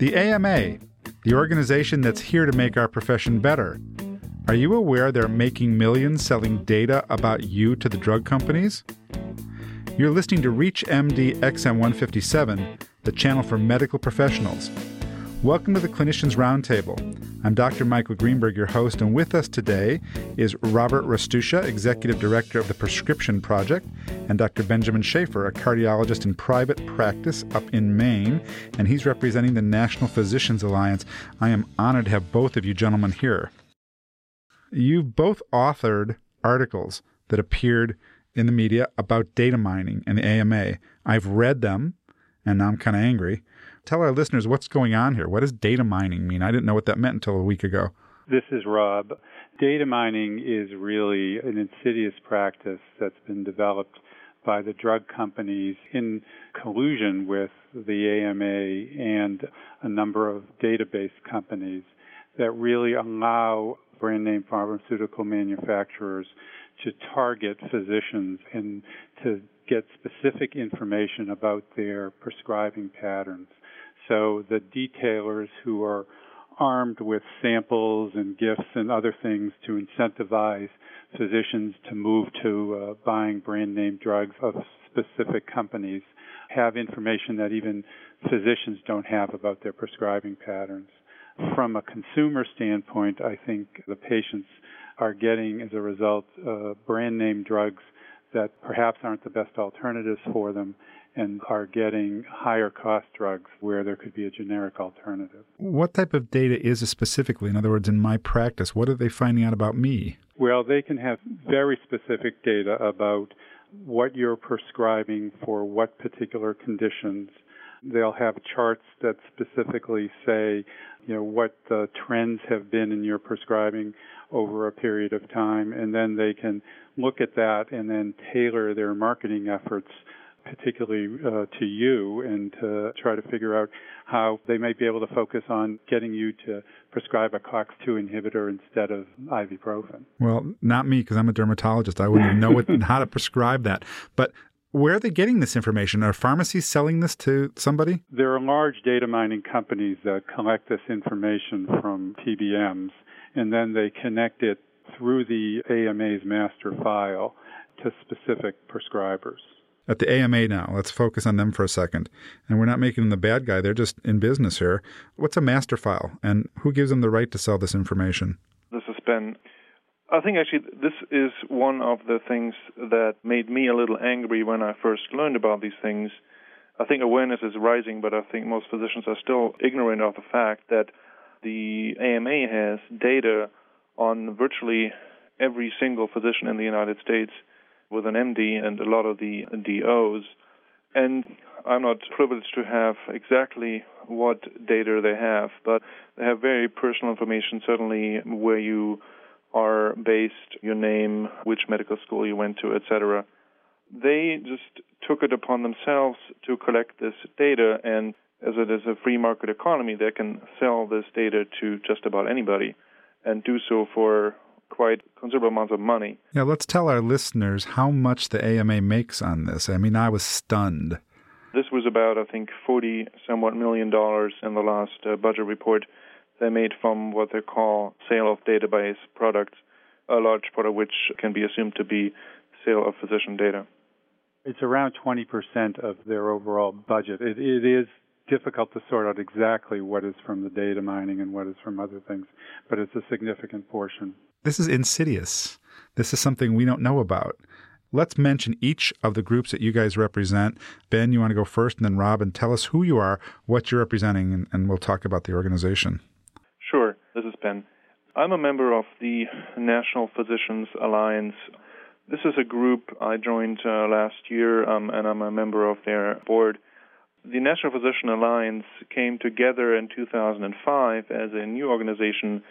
The AMA, the organization that's here to make our profession better. Are you aware they're making millions selling data about you to the drug companies? You're listening to ReachMD XM157, the channel for medical professionals. Welcome to the Clinicians Roundtable. I'm Dr. Michael Greenberg, your host, and with us today is Robert Restuccia, Executive Director of the Prescription Project, and Dr. Benjamin Schaefer, a cardiologist in private practice up in Maine, and he's representing the National Physicians Alliance. I am honored to have both of you gentlemen here. You've both authored articles that appeared in the media about data mining and the AMA. I've read them, and now I'm kind of angry. Tell our listeners what's going on here. What does data mining mean? I didn't know what that meant until a week ago. This is Rob. Data mining is really an insidious practice that's been developed by the drug companies in collusion with the AMA and a number of database companies that really allow brand name pharmaceutical manufacturers to target physicians and to get specific information about their prescribing patterns. So the detailers who are armed with samples and gifts and other things to incentivize physicians to move to uh, buying brand name drugs of specific companies have information that even physicians don't have about their prescribing patterns. From a consumer standpoint, I think the patients are getting, as a result, uh, brand name drugs that perhaps aren't the best alternatives for them and are getting higher cost drugs where there could be a generic alternative. What type of data is it specifically? In other words, in my practice, what are they finding out about me? Well, they can have very specific data about what you're prescribing for what particular conditions. They'll have charts that specifically say, you know, what the trends have been in your prescribing over a period of time, and then they can look at that and then tailor their marketing efforts particularly uh, to you and to try to figure out how they might be able to focus on getting you to prescribe a COX-2 inhibitor instead of ibuprofen. Well, not me because I'm a dermatologist. I wouldn't know what, how to prescribe that. But where are they getting this information? Are pharmacies selling this to somebody? There are large data mining companies that collect this information from PBMs and then they connect it through the AMA's master file to specific prescribers at the AMA now. Let's focus on them for a second. And we're not making them the bad guy, they're just in business here. What's a master file, and who gives them the right to sell this information? This is Ben. I think actually this is one of the things that made me a little angry when I first learned about these things. I think awareness is rising, but I think most physicians are still ignorant of the fact that the AMA has data on virtually every single physician in the United States with an MD and a lot of the DOs. And I'm not privileged to have exactly what data they have, but they have very personal information, certainly where you are based, your name, which medical school you went to, etc. They just took it upon themselves to collect this data, and as it is a free market economy, they can sell this data to just about anybody and do so for quite considerable amounts of money. Yeah, let's tell our listeners how much the AMA makes on this. I mean, I was stunned. This was about, I think, 40 somewhat million dollars in the last uh, budget report they made from what they call sale of database products, a large part of which can be assumed to be sale of physician data. It's around 20% of their overall budget. It, it is difficult to sort out exactly what is from the data mining and what is from other things, but it's a significant portion. This is insidious. This is something we don't know about. Let's mention each of the groups that you guys represent. Ben, you want to go first, and then Rob, and tell us who you are, what you're representing, and, and we'll talk about the organization. Sure. This is Ben. I'm a member of the National Physicians Alliance. This is a group I joined uh, last year, um, and I'm a member of their board. The National Physician Alliance came together in 2005 as a new organization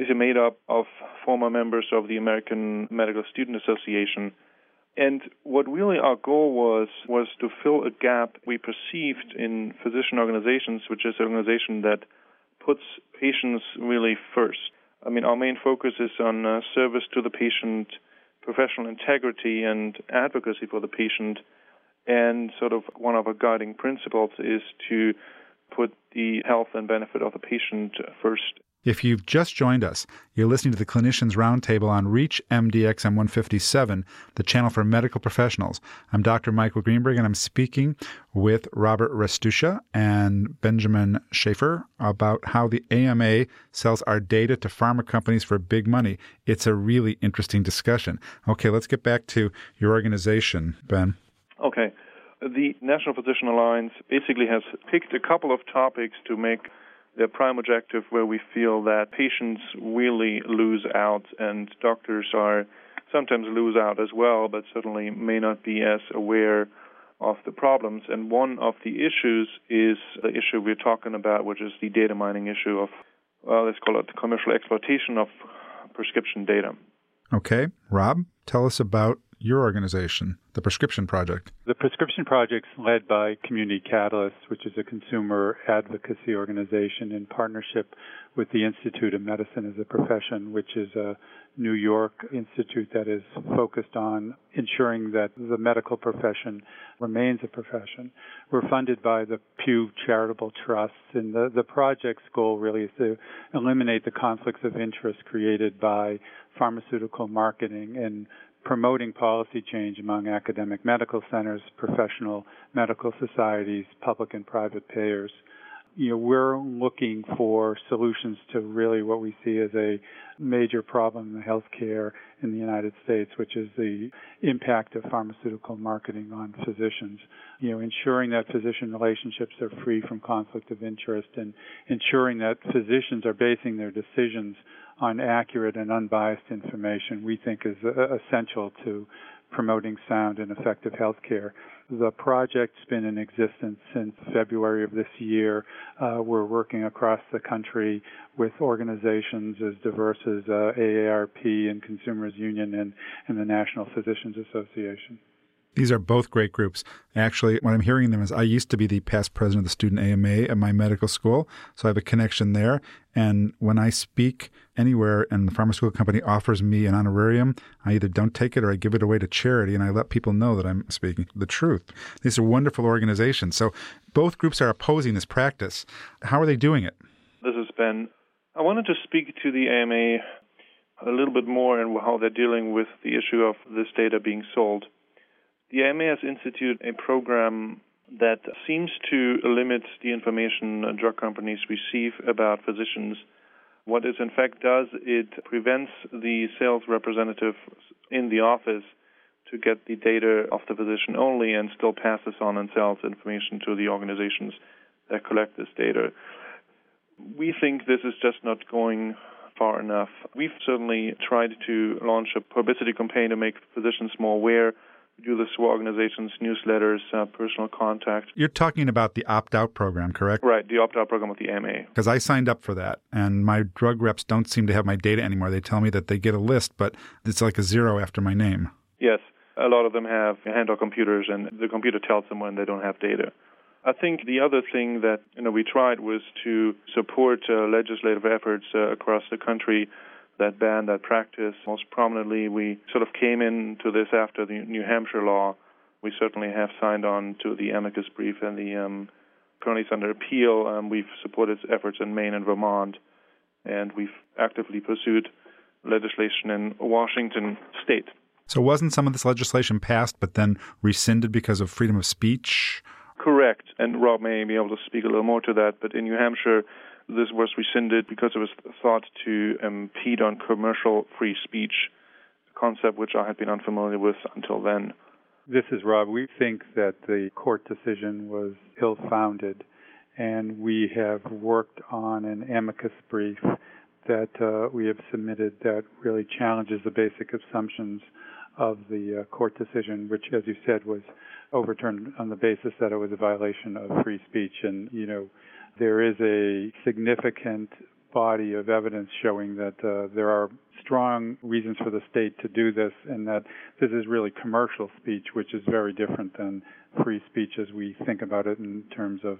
is made up of former members of the American Medical Student Association. And what really our goal was was to fill a gap we perceived in physician organizations, which is an organization that puts patients really first. I mean, our main focus is on uh, service to the patient, professional integrity, and advocacy for the patient. And sort of one of our guiding principles is to put the health and benefit of the patient first. If you've just joined us, you're listening to the Clinicians Roundtable on Reach MDXM 157, the channel for medical professionals. I'm Dr. Michael Greenberg, and I'm speaking with Robert Restuccia and Benjamin Schaefer about how the AMA sells our data to pharma companies for big money. It's a really interesting discussion. Okay, let's get back to your organization, Ben. Okay. The National Physician Alliance basically has picked a couple of topics to make their prime objective where we feel that patients really lose out and doctors are sometimes lose out as well, but certainly may not be as aware of the problems. And one of the issues is the issue we're talking about, which is the data mining issue of, well, let's call it the commercial exploitation of prescription data. Okay. Rob, tell us about your organization, the Prescription Project? The Prescription Project's led by Community Catalyst, which is a consumer advocacy organization in partnership with the Institute of Medicine as a Profession, which is a New York institute that is focused on ensuring that the medical profession remains a profession. We're funded by the Pew Charitable Trusts, and the, the project's goal really is to eliminate the conflicts of interest created by pharmaceutical marketing and promoting policy change among academic medical centers, professional medical societies, public and private payers. You know, we're looking for solutions to really what we see as a major problem in healthcare in the United States, which is the impact of pharmaceutical marketing on physicians. You know, ensuring that physician relationships are free from conflict of interest and ensuring that physicians are basing their decisions on accurate and unbiased information we think is uh, essential to promoting sound and effective health care. The project's been in existence since February of this year. Uh, we're working across the country with organizations as diverse as uh, AARP and Consumers Union and, and the National Physicians Association. These are both great groups. Actually, what I'm hearing them is I used to be the past president of the student AMA at my medical school, so I have a connection there. And when I speak anywhere and the pharmaceutical company offers me an honorarium, I either don't take it or I give it away to charity and I let people know that I'm speaking the truth. These are wonderful organizations. So both groups are opposing this practice. How are they doing it? This has been. I wanted to speak to the AMA a little bit more and how they're dealing with the issue of this data being sold. The AMA has instituted a program that seems to limit the information drug companies receive about physicians. What it in fact does, it prevents the sales representative in the office to get the data of the physician only and still passes on and sells information to the organizations that collect this data. We think this is just not going far enough. We've certainly tried to launch a publicity campaign to make physicians more aware do this through organizations, newsletters, uh, personal contact. You're talking about the opt out program, correct? Right, the opt out program with the AMA. Because I signed up for that, and my drug reps don't seem to have my data anymore. They tell me that they get a list, but it's like a zero after my name. Yes, a lot of them have handheld computers, and the computer tells them when they don't have data. I think the other thing that you know we tried was to support uh, legislative efforts uh, across the country that ban that practice. Most prominently, we sort of came into this after the New Hampshire law. We certainly have signed on to the amicus brief and the um, currently it's under appeal. Um, we've supported efforts in Maine and Vermont, and we've actively pursued legislation in Washington state. So, wasn't some of this legislation passed but then rescinded because of freedom of speech? Correct. And Rob may be able to speak a little more to that. But in New Hampshire, this was rescinded because it was thought to impede on commercial free speech, a concept which I had been unfamiliar with until then. This is Rob. We think that the court decision was ill founded, and we have worked on an amicus brief that uh, we have submitted that really challenges the basic assumptions of the uh, court decision, which, as you said, was overturned on the basis that it was a violation of free speech. And, you know, there is a significant body of evidence showing that uh, there are strong reasons for the state to do this and that this is really commercial speech, which is very different than free speech as we think about it in terms of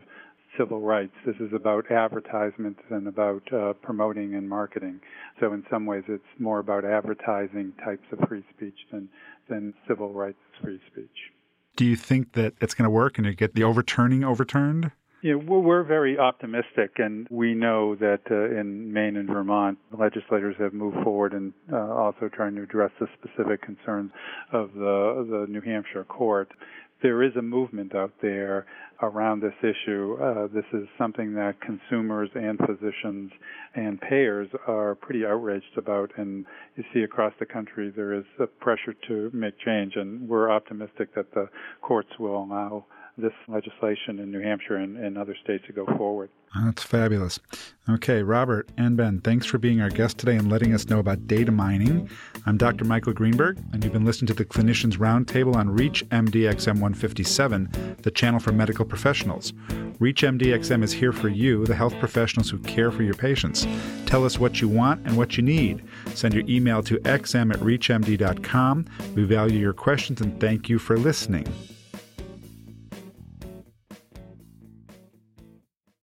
civil rights. This is about advertisements and about uh, promoting and marketing. So in some ways, it's more about advertising types of free speech than than civil rights free speech. Do you think that it's going to work and you get the overturning overturned? Yeah, well, we're very optimistic, and we know that uh, in Maine and Vermont, legislators have moved forward and uh, also trying to address the specific concerns of the the New Hampshire court. There is a movement out there around this issue. Uh, this is something that consumers and physicians and payers are pretty outraged about, and you see across the country there is a pressure to make change, and we're optimistic that the courts will allow this legislation in New Hampshire and, and other states to go forward. That's fabulous. Okay, Robert and Ben, thanks for being our guest today and letting us know about data mining. I'm Dr. Michael Greenberg, and you've been listening to the Clinicians Roundtable on Reach MDXM 157, the channel for medical professionals. Reach MDXM is here for you, the health professionals who care for your patients. Tell us what you want and what you need. Send your email to xm at reachmd.com. We value your questions and thank you for listening.